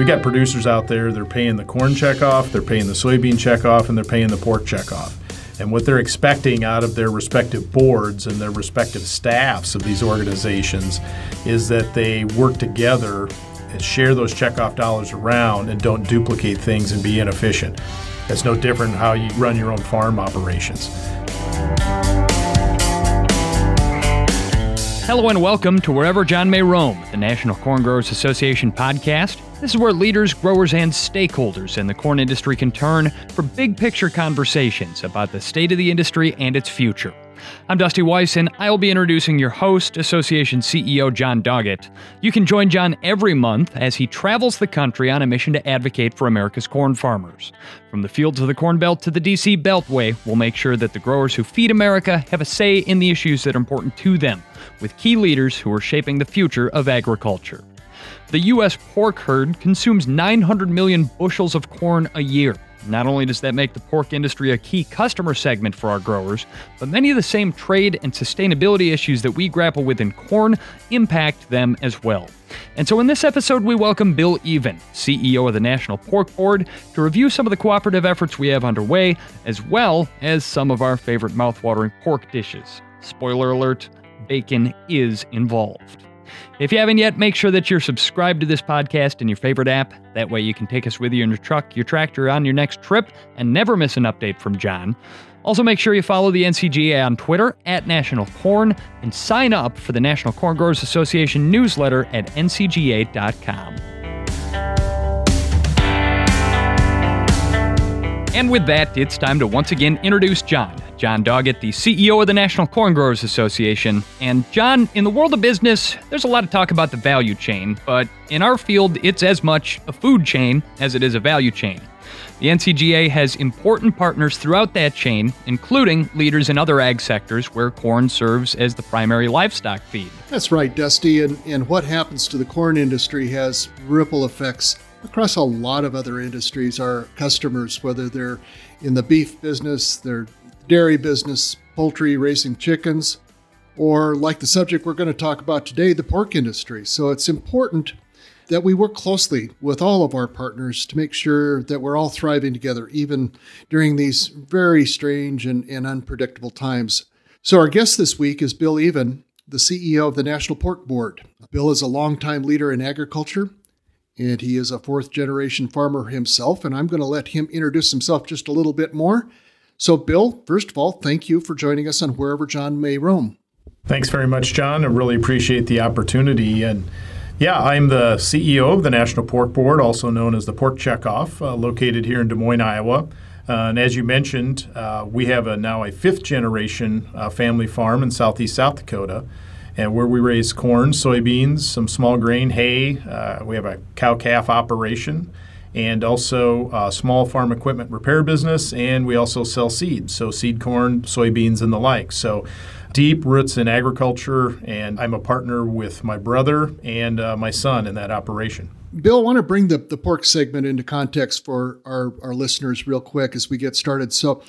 We got producers out there, they're paying the corn check off, they're paying the soybean check off, and they're paying the pork check off. And what they're expecting out of their respective boards and their respective staffs of these organizations is that they work together and share those checkoff dollars around and don't duplicate things and be inefficient. That's no different how you run your own farm operations. Hello and welcome to Wherever John May Roam, the National Corn Growers Association podcast. This is where leaders, growers, and stakeholders in the corn industry can turn for big picture conversations about the state of the industry and its future. I'm Dusty Weiss, and I'll be introducing your host, Association CEO John Doggett. You can join John every month as he travels the country on a mission to advocate for America's corn farmers. From the fields of the Corn Belt to the DC Beltway, we'll make sure that the growers who feed America have a say in the issues that are important to them, with key leaders who are shaping the future of agriculture. The U.S. pork herd consumes 900 million bushels of corn a year. Not only does that make the pork industry a key customer segment for our growers, but many of the same trade and sustainability issues that we grapple with in corn impact them as well. And so in this episode, we welcome Bill Even, CEO of the National Pork Board, to review some of the cooperative efforts we have underway, as well as some of our favorite mouthwatering pork dishes. Spoiler alert bacon is involved. If you haven't yet, make sure that you're subscribed to this podcast in your favorite app. That way you can take us with you in your truck, your tractor, on your next trip, and never miss an update from John. Also, make sure you follow the NCGA on Twitter at National Corn and sign up for the National Corn Growers Association newsletter at ncga.com. And with that, it's time to once again introduce John. John Doggett, the CEO of the National Corn Growers Association. And John, in the world of business, there's a lot of talk about the value chain, but in our field, it's as much a food chain as it is a value chain. The NCGA has important partners throughout that chain, including leaders in other ag sectors where corn serves as the primary livestock feed. That's right, Dusty. And, and what happens to the corn industry has ripple effects across a lot of other industries. Our customers, whether they're in the beef business, their dairy business, poultry, raising chickens, or like the subject we're going to talk about today, the pork industry. So it's important that we work closely with all of our partners to make sure that we're all thriving together, even during these very strange and, and unpredictable times. So, our guest this week is Bill Even, the CEO of the National Pork Board. Bill is a longtime leader in agriculture and he is a fourth generation farmer himself. And I'm going to let him introduce himself just a little bit more. So, Bill, first of all, thank you for joining us on Wherever John May Roam. Thanks very much, John. I really appreciate the opportunity. And yeah, I'm the CEO of the National Pork Board, also known as the Pork Checkoff, uh, located here in Des Moines, Iowa. Uh, and as you mentioned, uh, we have a, now a fifth generation uh, family farm in southeast South Dakota and where we raise corn, soybeans, some small grain, hay. Uh, we have a cow calf operation and also a small farm equipment repair business, and we also sell seeds, so seed corn, soybeans, and the like. So deep roots in agriculture, and I'm a partner with my brother and uh, my son in that operation. Bill, I want to bring the, the pork segment into context for our, our listeners real quick as we get started. So,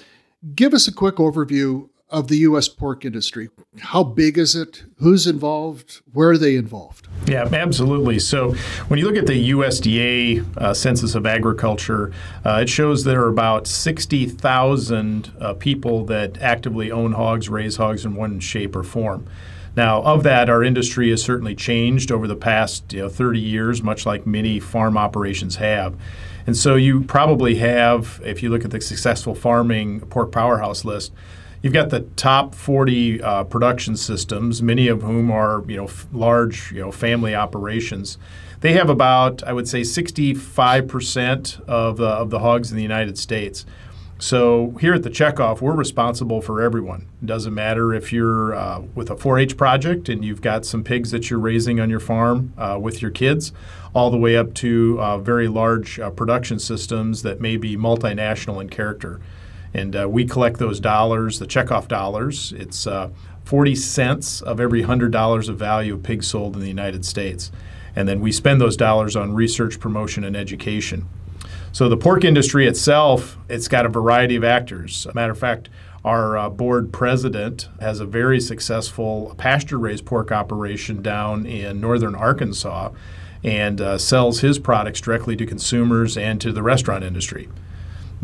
give us a quick overview of the U.S. pork industry. How big is it? Who's involved? Where are they involved? Yeah, absolutely. So when you look at the USDA uh, Census of Agriculture, uh, it shows there are about 60,000 uh, people that actively own hogs, raise hogs in one shape or form. Now, of that, our industry has certainly changed over the past you know, 30 years, much like many farm operations have. And so you probably have, if you look at the successful farming pork powerhouse list, You've got the top 40 uh, production systems, many of whom are you know f- large you know family operations. They have about I would say 65% of the, of the hogs in the United States. So here at the checkoff, we're responsible for everyone. It doesn't matter if you're uh, with a 4-H project and you've got some pigs that you're raising on your farm uh, with your kids, all the way up to uh, very large uh, production systems that may be multinational in character. And uh, we collect those dollars, the checkoff dollars. It's uh, 40 cents of every $100 of value of pigs sold in the United States. And then we spend those dollars on research, promotion, and education. So the pork industry itself, it's got a variety of actors. Matter of fact, our uh, board president has a very successful pasture raised pork operation down in northern Arkansas and uh, sells his products directly to consumers and to the restaurant industry.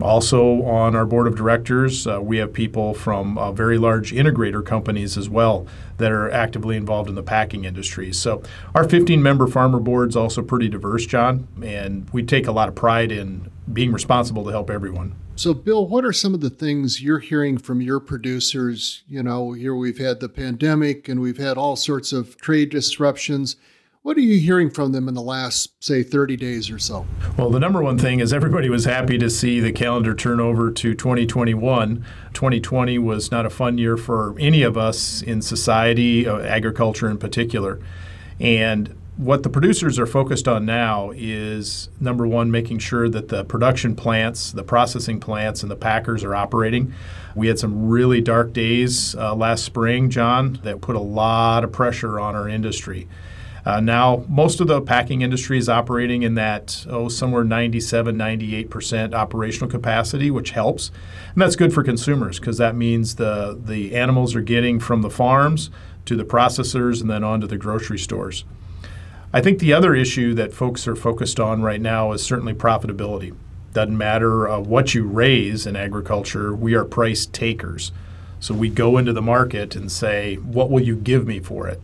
Also, on our board of directors, uh, we have people from uh, very large integrator companies as well that are actively involved in the packing industry. So, our 15 member farmer board is also pretty diverse, John, and we take a lot of pride in being responsible to help everyone. So, Bill, what are some of the things you're hearing from your producers? You know, here we've had the pandemic and we've had all sorts of trade disruptions. What are you hearing from them in the last, say, 30 days or so? Well, the number one thing is everybody was happy to see the calendar turn over to 2021. 2020 was not a fun year for any of us in society, uh, agriculture in particular. And what the producers are focused on now is number one, making sure that the production plants, the processing plants, and the packers are operating. We had some really dark days uh, last spring, John, that put a lot of pressure on our industry. Uh, now, most of the packing industry is operating in that, oh, somewhere 97, 98% operational capacity, which helps. And that's good for consumers because that means the, the animals are getting from the farms to the processors and then on to the grocery stores. I think the other issue that folks are focused on right now is certainly profitability. Doesn't matter uh, what you raise in agriculture, we are price takers. So we go into the market and say, what will you give me for it?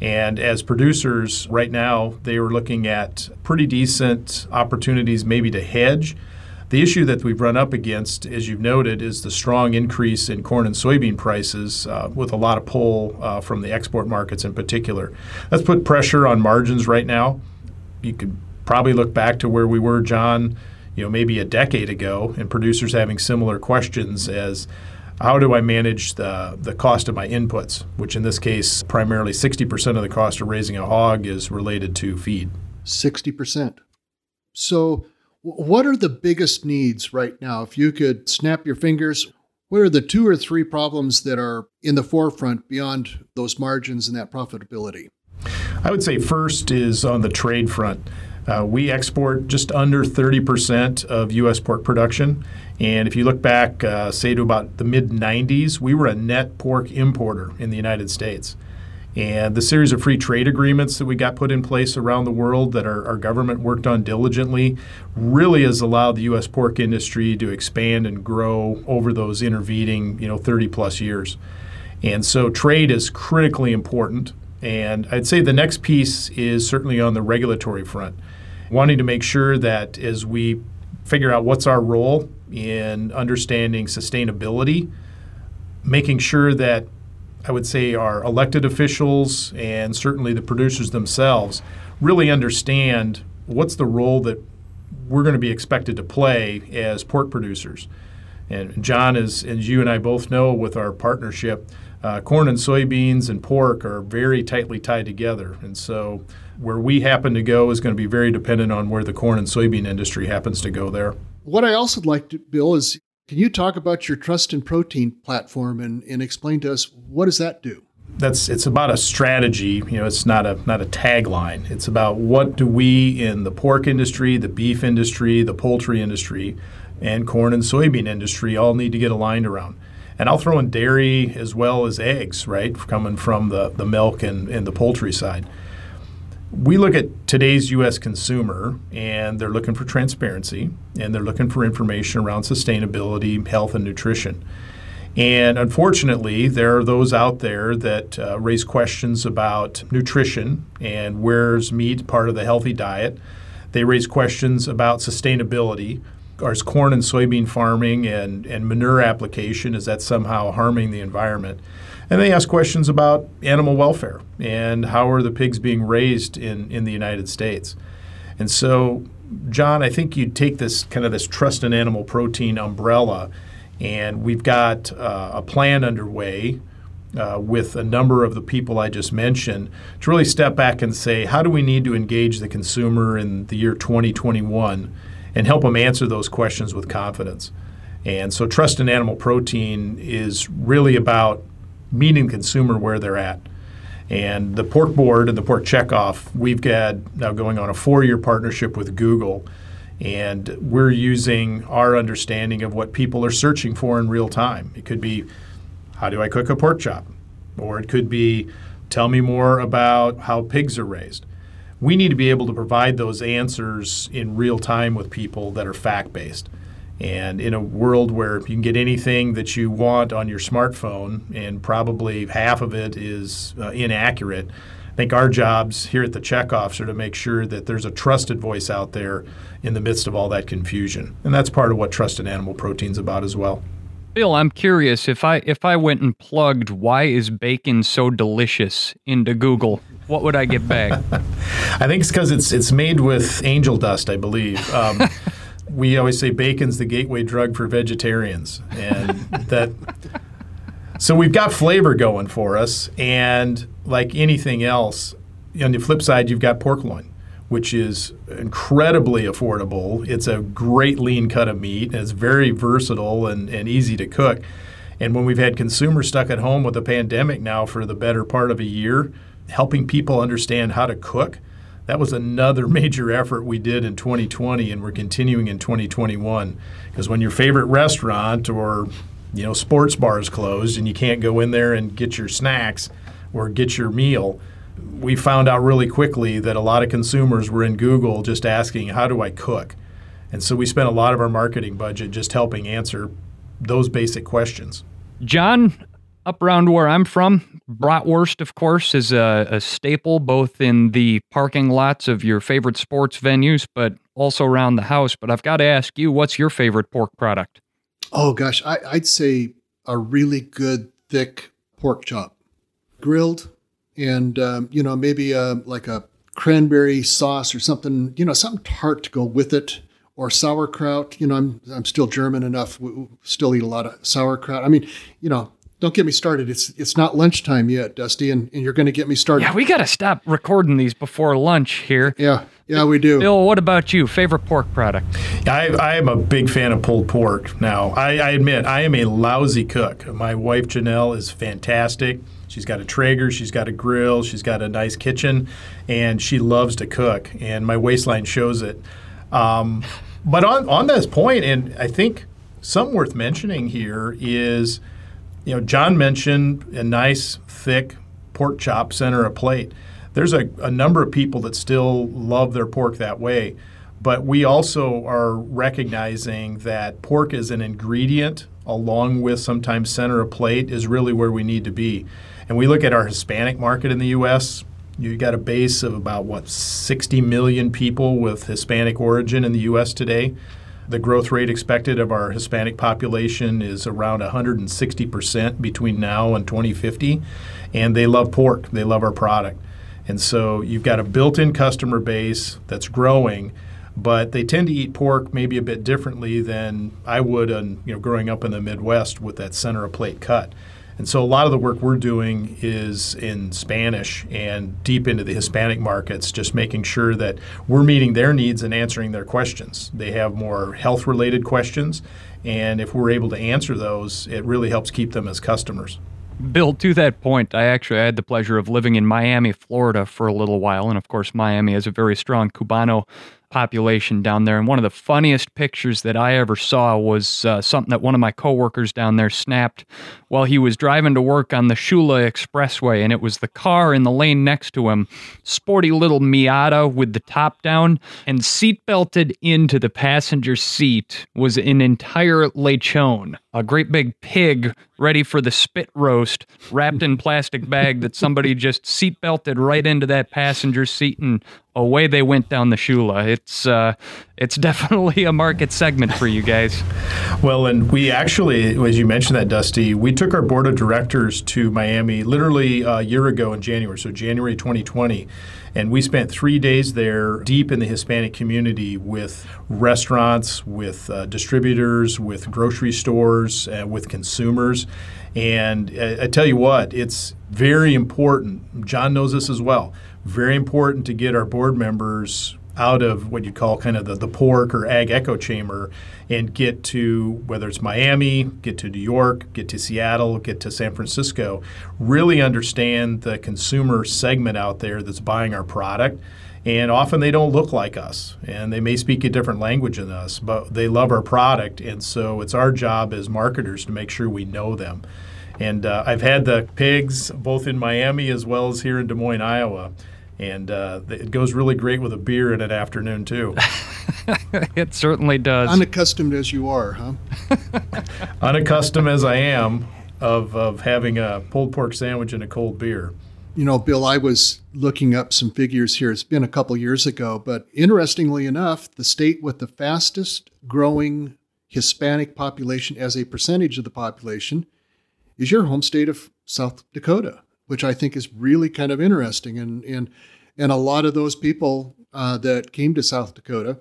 And as producers, right now, they are looking at pretty decent opportunities maybe to hedge. The issue that we've run up against, as you've noted, is the strong increase in corn and soybean prices uh, with a lot of pull uh, from the export markets in particular. That's put pressure on margins right now. You could probably look back to where we were, John, you know, maybe a decade ago, and producers having similar questions as how do I manage the, the cost of my inputs, which in this case, primarily 60% of the cost of raising a hog is related to feed. 60%. So, what are the biggest needs right now? If you could snap your fingers, what are the two or three problems that are in the forefront beyond those margins and that profitability? I would say first is on the trade front. Uh, we export just under 30% of U.S. pork production. And if you look back, uh, say, to about the mid 90s, we were a net pork importer in the United States. And the series of free trade agreements that we got put in place around the world that our, our government worked on diligently really has allowed the U.S. pork industry to expand and grow over those intervening, you know, 30 plus years. And so trade is critically important. And I'd say the next piece is certainly on the regulatory front wanting to make sure that as we figure out what's our role in understanding sustainability, making sure that I would say our elected officials and certainly the producers themselves really understand what's the role that we're going to be expected to play as pork producers. And John, as, as you and I both know with our partnership, uh, corn and soybeans and pork are very tightly tied together. And so where we happen to go is going to be very dependent on where the corn and soybean industry happens to go there. What I also would like to, Bill, is can you talk about your trust and protein platform and, and explain to us what does that do? That's it's about a strategy. You know, it's not a not a tagline. It's about what do we in the pork industry, the beef industry, the poultry industry, and corn and soybean industry all need to get aligned around. And I'll throw in dairy as well as eggs, right, coming from the, the milk and, and the poultry side we look at today's U.S. consumer and they're looking for transparency and they're looking for information around sustainability, health, and nutrition. And unfortunately, there are those out there that uh, raise questions about nutrition and where's meat part of the healthy diet. They raise questions about sustainability. Is corn and soybean farming and, and manure application, is that somehow harming the environment? And they ask questions about animal welfare and how are the pigs being raised in, in the United States. And so, John, I think you'd take this kind of this trust in animal protein umbrella, and we've got uh, a plan underway uh, with a number of the people I just mentioned to really step back and say, how do we need to engage the consumer in the year 2021 and help them answer those questions with confidence? And so, trust in animal protein is really about meeting consumer where they're at. And the pork board and the pork checkoff, we've got now going on a four year partnership with Google. And we're using our understanding of what people are searching for in real time. It could be, how do I cook a pork chop? Or it could be, tell me more about how pigs are raised. we need to be able to provide those answers in real time with people that are fact based. And in a world where you can get anything that you want on your smartphone, and probably half of it is uh, inaccurate, I think our jobs here at the checkoffs are to make sure that there's a trusted voice out there in the midst of all that confusion. And that's part of what Trusted Animal Protein's about as well. Bill, I'm curious if I if I went and plugged why is bacon so delicious into Google, what would I get back? I think it's because it's it's made with angel dust, I believe. Um, we always say bacon's the gateway drug for vegetarians, and that. So we've got flavor going for us, and like anything else, on the flip side, you've got pork loin which is incredibly affordable. It's a great lean cut of meat, and it's very versatile and, and easy to cook. And when we've had consumers stuck at home with a pandemic now for the better part of a year, helping people understand how to cook, that was another major effort we did in 2020, and we're continuing in 2021. Because when your favorite restaurant or you know sports bar is closed and you can't go in there and get your snacks or get your meal, we found out really quickly that a lot of consumers were in Google just asking, How do I cook? And so we spent a lot of our marketing budget just helping answer those basic questions. John, up around where I'm from, bratwurst, of course, is a, a, staple both in the parking lots of your favorite sports venues, but also around the house. But I've got to ask you, what's your favorite pork product? Oh, gosh, I, I'd say a really good, thick pork chop, grilled and um, you know maybe uh, like a cranberry sauce or something you know something tart to go with it or sauerkraut you know i'm i'm still german enough we still eat a lot of sauerkraut i mean you know don't get me started. It's it's not lunchtime yet dusty and, and you're going to get me started. Yeah we got to stop recording these before lunch here. Yeah yeah we do. Bill what about you? Favorite pork product? I, I am a big fan of pulled pork now. I, I admit i am a lousy cook. My wife janelle is fantastic. She's got a Traeger, she's got a grill, she's got a nice kitchen, and she loves to cook. And my waistline shows it. Um, but on on this point, and I think something worth mentioning here is, you know, John mentioned a nice thick pork chop center a plate. There's a, a number of people that still love their pork that way. But we also are recognizing that pork is an ingredient along with sometimes center a plate is really where we need to be. And we look at our Hispanic market in the U.S. You've got a base of about what 60 million people with Hispanic origin in the U.S. today. The growth rate expected of our Hispanic population is around 160% between now and 2050. And they love pork, they love our product. And so you've got a built in customer base that's growing, but they tend to eat pork maybe a bit differently than I would on, you know, growing up in the Midwest with that center of plate cut. And so a lot of the work we're doing is in Spanish and deep into the Hispanic markets, just making sure that we're meeting their needs and answering their questions. They have more health related questions, and if we're able to answer those, it really helps keep them as customers. Bill, to that point, I actually had the pleasure of living in Miami, Florida for a little while. And of course, Miami has a very strong Cubano population down there. And one of the funniest pictures that I ever saw was uh, something that one of my coworkers down there snapped while he was driving to work on the Shula Expressway. And it was the car in the lane next to him, sporty little Miata with the top down, and seatbelted into the passenger seat was an entire lechon, a great big pig ready for the spit roast, wrapped in plastic bag that somebody just seatbelted right into that passenger seat and away they went down the Shula. It's uh, it's definitely a market segment for you guys. well, and we actually, as you mentioned that, Dusty, we took our board of directors to Miami literally a year ago in January, so January 2020. And we spent three days there deep in the Hispanic community with restaurants, with uh, distributors, with grocery stores, uh, with consumers. And uh, I tell you what, it's very important. John knows this as well very important to get our board members out of what you call kind of the, the pork or ag echo chamber and get to whether it's Miami, get to New York, get to Seattle, get to San Francisco, really understand the consumer segment out there that's buying our product. And often they don't look like us and they may speak a different language than us, but they love our product. And so it's our job as marketers to make sure we know them. And uh, I've had the pigs both in Miami as well as here in Des Moines, Iowa And uh, it goes really great with a beer in an afternoon, too. it certainly does. Unaccustomed as you are, huh? Unaccustomed as I am of, of having a pulled pork sandwich and a cold beer. You know, Bill, I was looking up some figures here. It's been a couple years ago, but interestingly enough, the state with the fastest growing Hispanic population as a percentage of the population is your home state of South Dakota, which I think is really kind of interesting. And and and a lot of those people uh, that came to South Dakota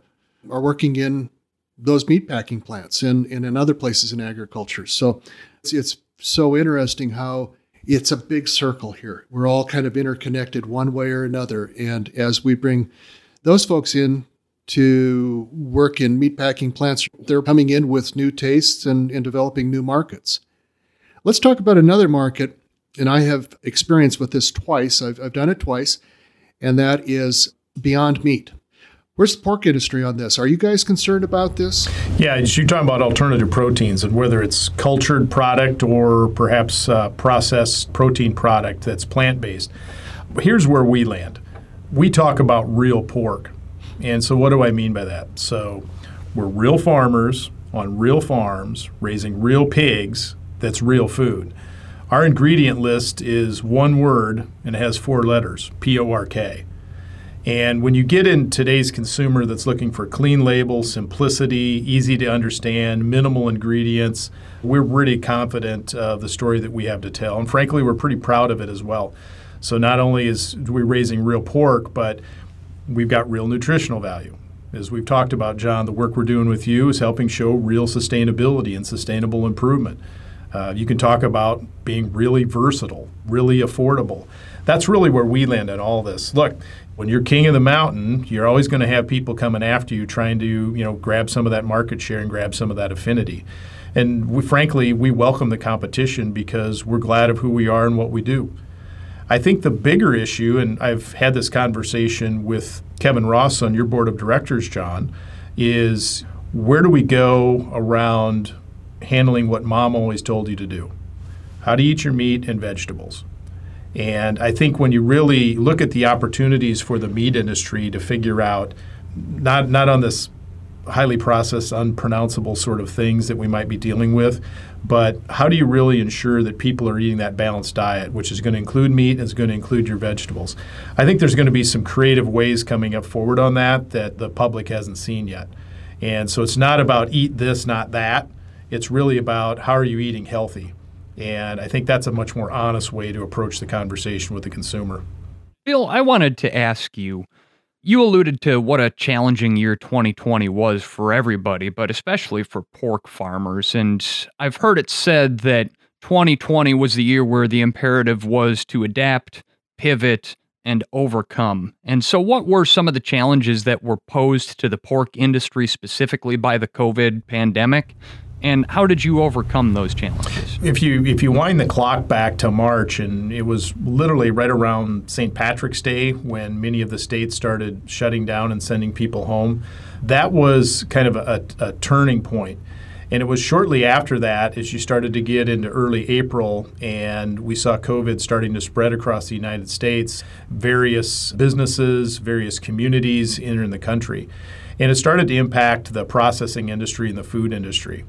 are working in those meatpacking plants and, and in other places in agriculture. So it's, it's so interesting how it's a big circle here. We're all kind of interconnected one way or another. And as we bring those folks in to work in meatpacking plants, they're coming in with new tastes and, and developing new markets. Let's talk about another market. And I have experience with this twice. I've, I've done it twice, and that is Beyond Meat. Where's the pork industry on this? Are you guys concerned about this? Yeah, you're talking about alternative proteins and whether it's cultured product or perhaps uh, processed protein product that's plant based. Here's where we land. We talk about real pork. And so, what do I mean by that? So, we're real farmers on real farms raising real pigs that's real food. Our ingredient list is one word and it has four letters P O R K. And when you get in today's consumer that's looking for clean label, simplicity, easy to understand, minimal ingredients, we're really confident of the story that we have to tell. And frankly, we're pretty proud of it as well. So not only is we raising real pork, but we've got real nutritional value. As we've talked about, John, the work we're doing with you is helping show real sustainability and sustainable improvement. Uh, you can talk about being really versatile, really affordable. That's really where we land in all this. Look, when you're king of the mountain, you're always going to have people coming after you trying to, you know, grab some of that market share and grab some of that affinity. And we, frankly, we welcome the competition because we're glad of who we are and what we do. I think the bigger issue, and I've had this conversation with Kevin Ross on your board of directors, John, is where do we go around handling what mom always told you to do? How to eat your meat and vegetables. And I think when you really look at the opportunities for the meat industry to figure out, not not on this highly processed, unpronounceable sort of things that we might be dealing with, but how do you really ensure that people are eating that balanced diet, which is going to include meat and is going to include your vegetables? I think there's going to be some creative ways coming up forward on that that the public hasn't seen yet. And so it's not about eat this, not that. It's really about how are you eating healthy and I think that's a much more honest way to approach the conversation with the consumer. Bill, I wanted to ask you you alluded to what a challenging year 2020 was for everybody, but especially for pork farmers. And I've heard it said that 2020 was the year where the imperative was to adapt, pivot, and overcome. And so, what were some of the challenges that were posed to the pork industry specifically by the COVID pandemic? And how did you overcome those challenges? If you if you wind the clock back to March, and it was literally right around St. Patrick's Day when many of the states started shutting down and sending people home, that was kind of a, a turning point. And it was shortly after that, as you started to get into early April, and we saw COVID starting to spread across the United States, various businesses, various communities entering the country. And it started to impact the processing industry and the food industry.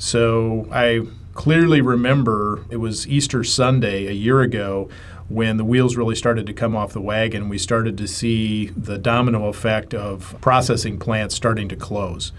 So I clearly remember it was Easter Sunday a year ago when the wheels really started to come off the wagon. We started to see the domino effect of processing plants starting to close.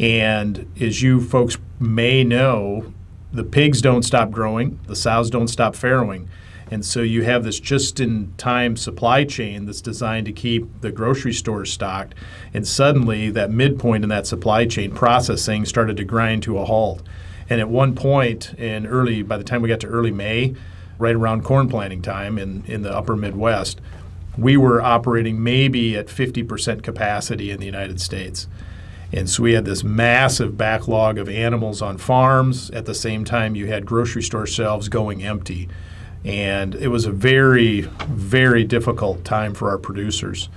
And as you folks may know, the pigs don't stop growing, the sows don't stop farrowing. And so you have this just in time supply chain that's designed to keep the grocery stores stocked. And suddenly, that midpoint in that supply chain processing started to grind to a halt. And at one point in early, by the time we got to early May, right around corn planting time in, in the upper Midwest, we were operating maybe at 50% capacity in the United States. And so we had this massive backlog of animals on farms. At the same time, you had grocery store shelves going empty. And it was a very, very difficult time for our producers.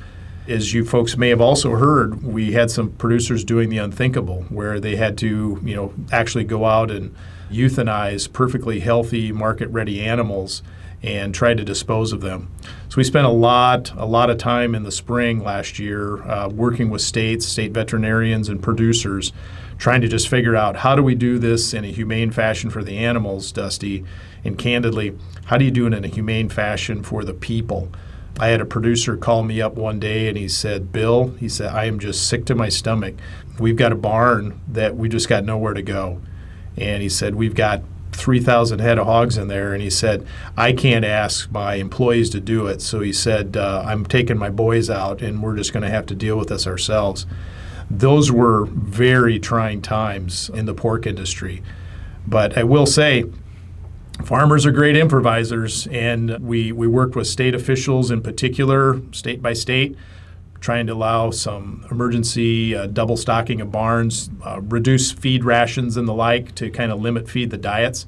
As you folks may have also heard, we had some producers doing the unthinkable, where they had to, you know, actually go out and euthanize perfectly healthy, market-ready animals and tried to dispose of them. So we spent a lot, a lot of time in the spring last year uh, working with states, state veterinarians, and producers, trying to just figure out how do we do this in a humane fashion for the animals, Dusty, and candidly, how do you do it in a humane fashion for the people? I had a producer call me up one day and he said, Bill, he said, I am just sick to my stomach. We've got a barn that we just got nowhere to go. And he said, We've got 3,000 head of hogs in there. And he said, I can't ask my employees to do it. So he said, uh, I'm taking my boys out and we're just going to have to deal with this ourselves. Those were very trying times in the pork industry. But I will say, farmers are great improvisers, and we, we worked with state officials in particular, state by state, trying to allow some emergency uh, double stocking of barns, uh, reduce feed rations and the like to kind of limit feed the diets.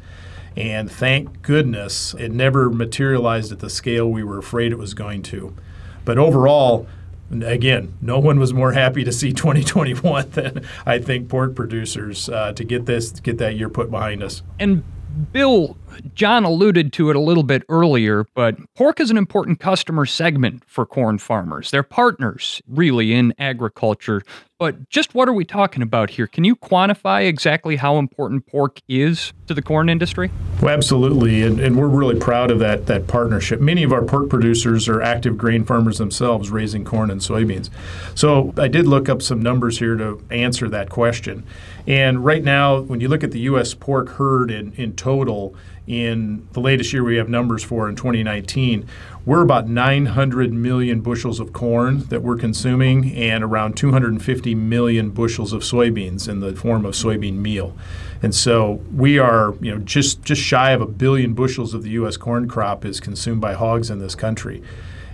And thank goodness it never materialized at the scale we were afraid it was going to. But overall, again, no one was more happy to see 2021 than I think pork producers uh, to get this, to get that year put behind us. And Bill, John alluded to it a little bit earlier, but pork is an important customer segment for corn farmers. They're partners, really, in agriculture. But just what are we talking about here? Can you quantify exactly how important pork is to the corn industry? Well, absolutely, and, and we're really proud of that that partnership. Many of our pork producers are active grain farmers themselves, raising corn and soybeans. So I did look up some numbers here to answer that question. And right now, when you look at the U.S. pork herd in, in total, in the latest year we have numbers for in 2019, we're about 900 million bushels of corn that we're consuming and around 250 million bushels of soybeans in the form of soybean meal. And so we are, you know, just just shy of a billion bushels of the US corn crop is consumed by hogs in this country.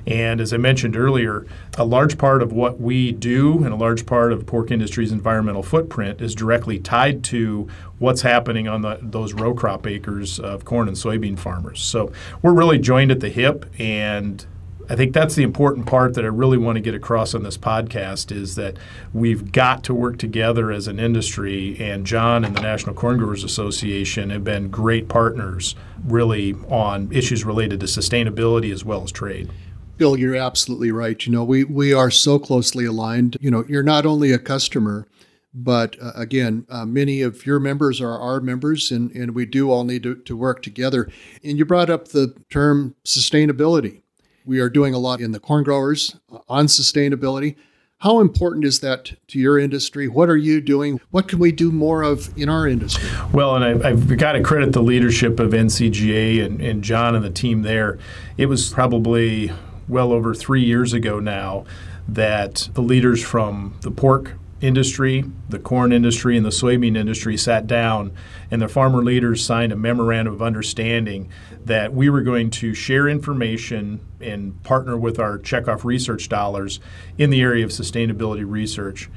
And as I mentioned earlier, a large part of what we do and a large part of pork industry's environmental footprint is directly tied to what's happening on the, those row crop acres of corn and soybean farmers. So we're really joined at the hip and I think that's the important part that I really want to get across on this podcast is that we've got to work together as an industry, and John and the National Corn Growers Association have been great partners really on issues related to sustainability as well as trade. Bill, you're absolutely right. You know, we, we are so closely aligned. You know, you're not only a customer, but uh, again, uh, many of your members are our members, and, and we do all need to, to work together. And you brought up the term sustainability. We are doing a lot in the corn growers uh, on sustainability. How important is that to your industry? What are you doing? What can we do more of in our industry? Well, and I, have got to credit the leadership of NCGA and, and John and the team there. It was probably well over three years ago now that the leaders from the pork industry, the corn industry, and the soybean industry sat down and the farmer leaders signed a memorandum of understanding that we were going to share information and partner with our checkoff research dollars in the area of sustainability research.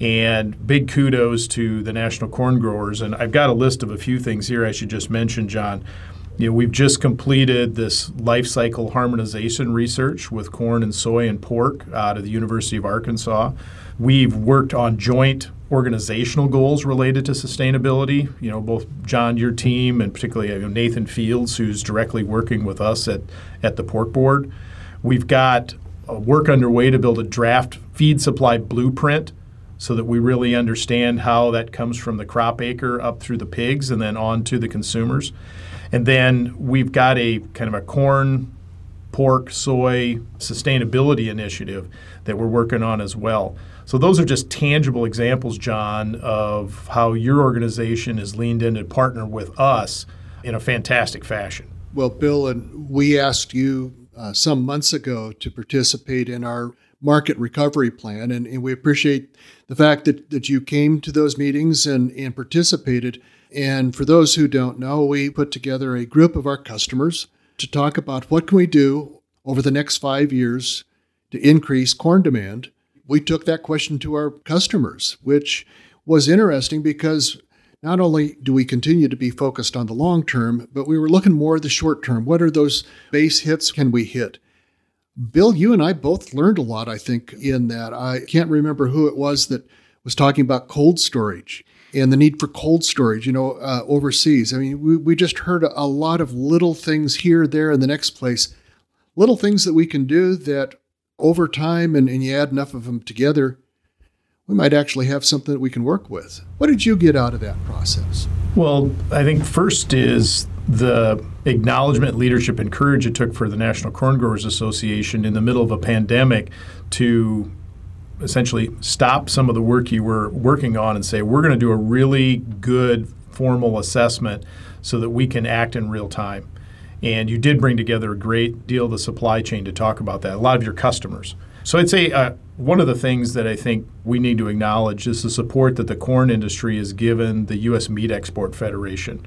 And big kudos to the national corn growers. And I've got a list of a few things here I should just mention, John. You know, we've just completed this life cycle harmonization research with corn and soy and pork out of the University of Arkansas. We've worked on joint organizational goals related to sustainability. You know, both John, your team, and particularly you know, Nathan Fields, who's directly working with us at, at the Pork Board. We've got uh, work underway to build a draft feed supply blueprint so that we really understand how that comes from the crop acre up through the pigs and then on to the consumers. And then we've got a kind of a corn, pork, soy sustainability initiative that we're working on as well. So those are just tangible examples, John, of how your organization is leaned in to partner with us in a fantastic fashion. Well, Bill, and we asked you uh, some months ago to participate in our market recovery plan, and, and we appreciate the fact that, that you came to those meetings and, and participated. And for those who don't know, we put together a group of our customers to talk about what can we do over the next five years to increase corn demand. We took that question to our customers, which was interesting because not only do we continue to be focused on the long term, but we were looking more at the short term. What are those base hits can we hit? Bill, you and I both learned a lot, I think, in that. I can't remember who it was that was talking about cold storage and the need for cold storage, you know, uh, overseas. I mean, we, we just heard a lot of little things here, there, and the next place, little things that we can do that over time, and, and you add enough of them together, we might actually have something that we can work with. What did you get out of that process? Well, I think first is the acknowledgement, leadership, and courage it took for the National Corn Growers Association in the middle of a pandemic to essentially stop some of the work you were working on and say, we're going to do a really good formal assessment so that we can act in real time. And you did bring together a great deal of the supply chain to talk about that, a lot of your customers. So I'd say uh, one of the things that I think we need to acknowledge is the support that the corn industry has given the U.S. Meat Export Federation.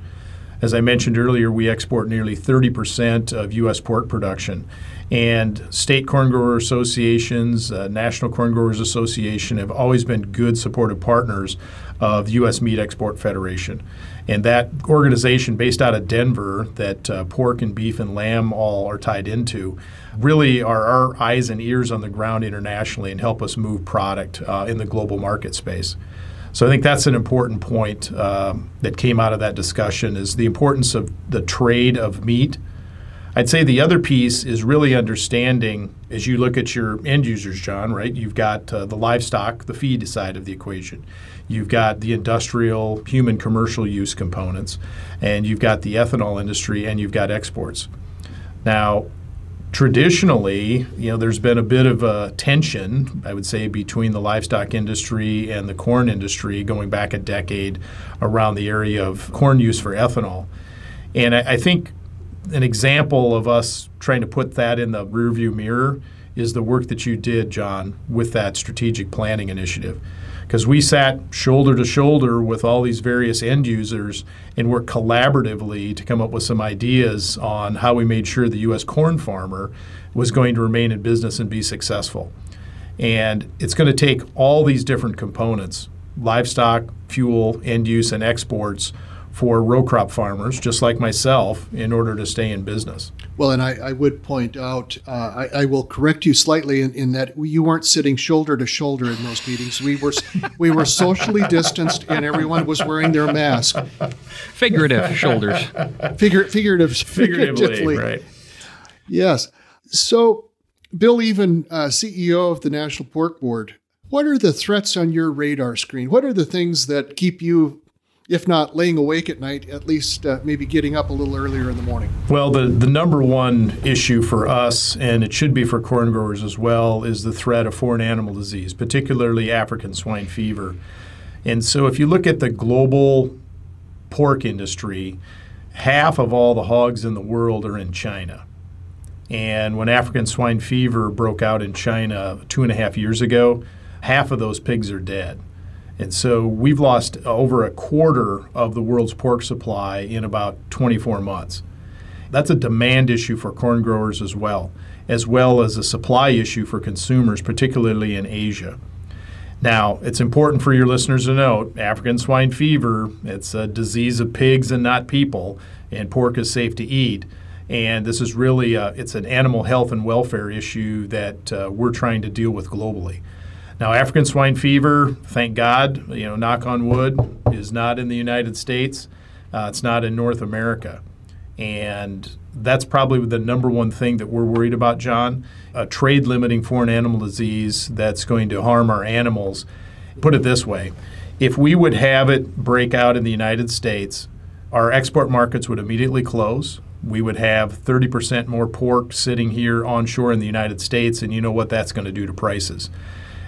As I mentioned earlier, we export nearly 30% of U.S. pork production. And state corn grower associations, uh, National Corn Growers Association have always been good supportive partners of U.S. Meat Export Federation. And that organization, based out of Denver, that uh, pork and beef and lamb all are tied into, really are our eyes and ears on the ground internationally and help us move product uh, in the global market space. So I think that's an important point um, that came out of that discussion is the importance of the trade of meat. I'd say the other piece is really understanding as you look at your end users, John, right? You've got uh, the livestock, the feed side of the equation. You've got the industrial, human commercial use components, and you've got the ethanol industry, and you've got exports. Now, traditionally, you know, there's been a bit of a tension, I would say, between the livestock industry and the corn industry going back a decade around the area of corn use for ethanol. And I, I think an example of us trying to put that in the rearview mirror is the work that you did, John, with that strategic planning initiative because we sat shoulder to shoulder with all these various end users and worked collaboratively to come up with some ideas on how we made sure the U.S. corn farmer was going to remain in business and be successful. And it's going to take all these different components livestock, fuel, end use, and exports for row crop farmers, just like myself, in order to stay in business. Well, and I, I would point out, uh, I, I, will correct you slightly in, in, that you weren't sitting shoulder to shoulder in those meetings. We were we were socially distanced, and everyone was wearing their mask. Figurative shoulders. Figure, figurative, figuratively, figuratively, right? Yes. So, Bill, Even uh, CEO of the National Pork Board, what are the threats on your radar screen? What are the things that keep you if not laying awake at night, at least uh, maybe getting up a little earlier in the morning? Well, the, the number one issue for us, and it should be for corn growers as well, is the threat of foreign animal disease, particularly African swine fever. And so if you look at the global pork industry, half of all the hogs in the world are in China. And when African swine fever broke out in China two and a half years ago, half of those pigs are dead. And so we've lost over a quarter of the world's pork supply in about 24 months. That's a demand issue for corn growers as well, as well as a supply issue for consumers, particularly in Asia. Now, it's important for your listeners to note African swine fever, it's a disease of pigs and not people, and pork is safe to eat. And this is really a, it's an animal health and welfare issue that uh, we're trying to deal with globally. Now, African swine fever, thank God, you know, knock on wood, is not in the United States. Uh, it's not in North America. And that's probably the number one thing that we're worried about, John. A trade limiting foreign animal disease that's going to harm our animals. Put it this way if we would have it break out in the United States, our export markets would immediately close. We would have 30% more pork sitting here onshore in the United States, and you know what that's going to do to prices.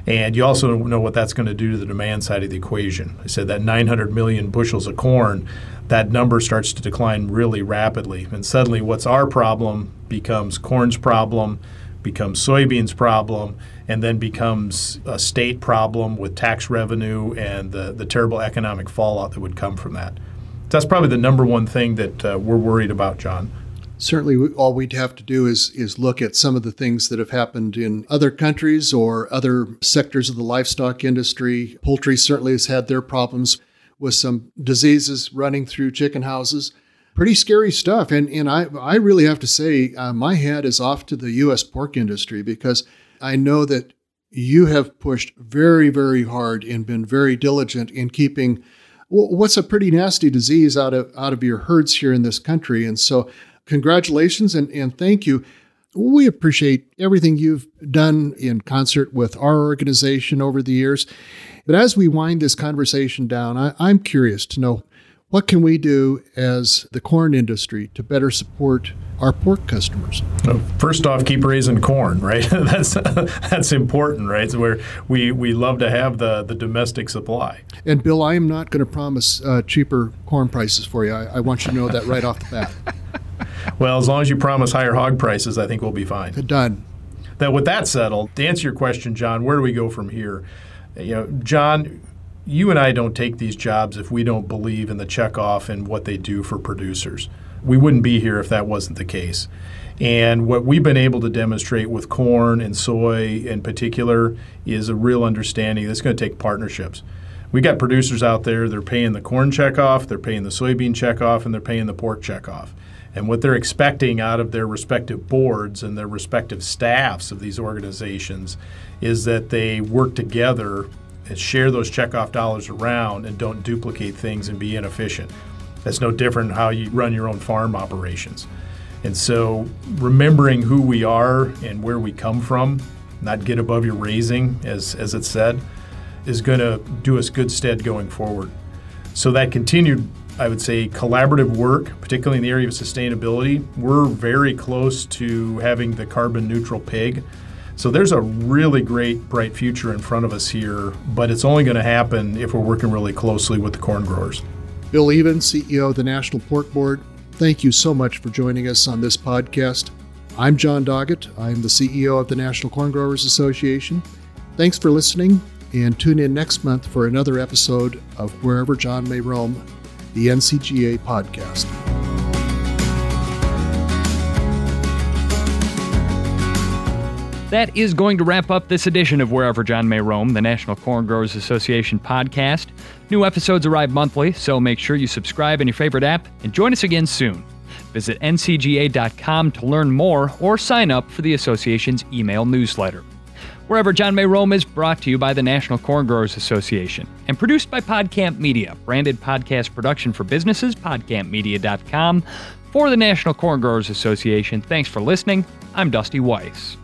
And you also know what that's going to do to the demand side of the equation. I said that 900 million bushels of corn, that number starts to decline really rapidly. And suddenly, what's our problem becomes corn's problem, becomes soybeans' problem, and then becomes a state problem with tax revenue and the, the terrible economic fallout that would come from that. That's probably the number one thing that uh, we're worried about, John certainly all we'd have to do is is look at some of the things that have happened in other countries or other sectors of the livestock industry. Poultry certainly has had their problems with some diseases running through chicken houses. Pretty scary stuff. And and I I really have to say uh, my hat is off to the U.S. pork industry because I know that you have pushed very very hard and been very diligent in keeping what's a pretty nasty disease out of out of your herds here in this country. And so, congratulations and, and thank you. We appreciate everything you've done in concert with our organization over the years. But as we wind this conversation down, I, I'm curious to know what can we do as the corn industry to better support our pork customers? First off, keep raising corn, right? that's that's important, right? So where we we love to have the the domestic supply. And Bill, I am not going to promise uh, cheaper corn prices for you. I, I want you to know that right off the bat. well, as long as you promise higher hog prices, I think we'll be fine. Done. That with that settled, to answer your question, John, where do we go from here? You know, John, you and I don't take these jobs if we don't believe in the checkoff and what they do for producers. We wouldn't be here if that wasn't the case. And what we've been able to demonstrate with corn and soy in particular is a real understanding that's going to take partnerships. We got producers out there, they're paying the corn checkoff, they're paying the soybean checkoff, and they're paying the pork checkoff. And what they're expecting out of their respective boards and their respective staffs of these organizations is that they work together and share those checkoff dollars around and don't duplicate things and be inefficient. That's no different how you run your own farm operations. And so remembering who we are and where we come from, not get above your raising, as, as it said, is going to do us good stead going forward. So that continued, I would say, collaborative work, particularly in the area of sustainability, we're very close to having the carbon neutral pig so there's a really great, bright future in front of us here, but it's only going to happen if we're working really closely with the corn growers. Bill Even, CEO of the National Pork Board, thank you so much for joining us on this podcast. I'm John Doggett. I'm the CEO of the National Corn Growers Association. Thanks for listening, and tune in next month for another episode of Wherever John May Roam, the NCGA podcast. That is going to wrap up this edition of Wherever John May Roam, the National Corn Growers Association podcast. New episodes arrive monthly, so make sure you subscribe in your favorite app and join us again soon. Visit ncga.com to learn more or sign up for the association's email newsletter. Wherever John May Roam is brought to you by the National Corn Growers Association and produced by Podcamp Media, branded podcast production for businesses, podcampmedia.com. For the National Corn Growers Association, thanks for listening. I'm Dusty Weiss.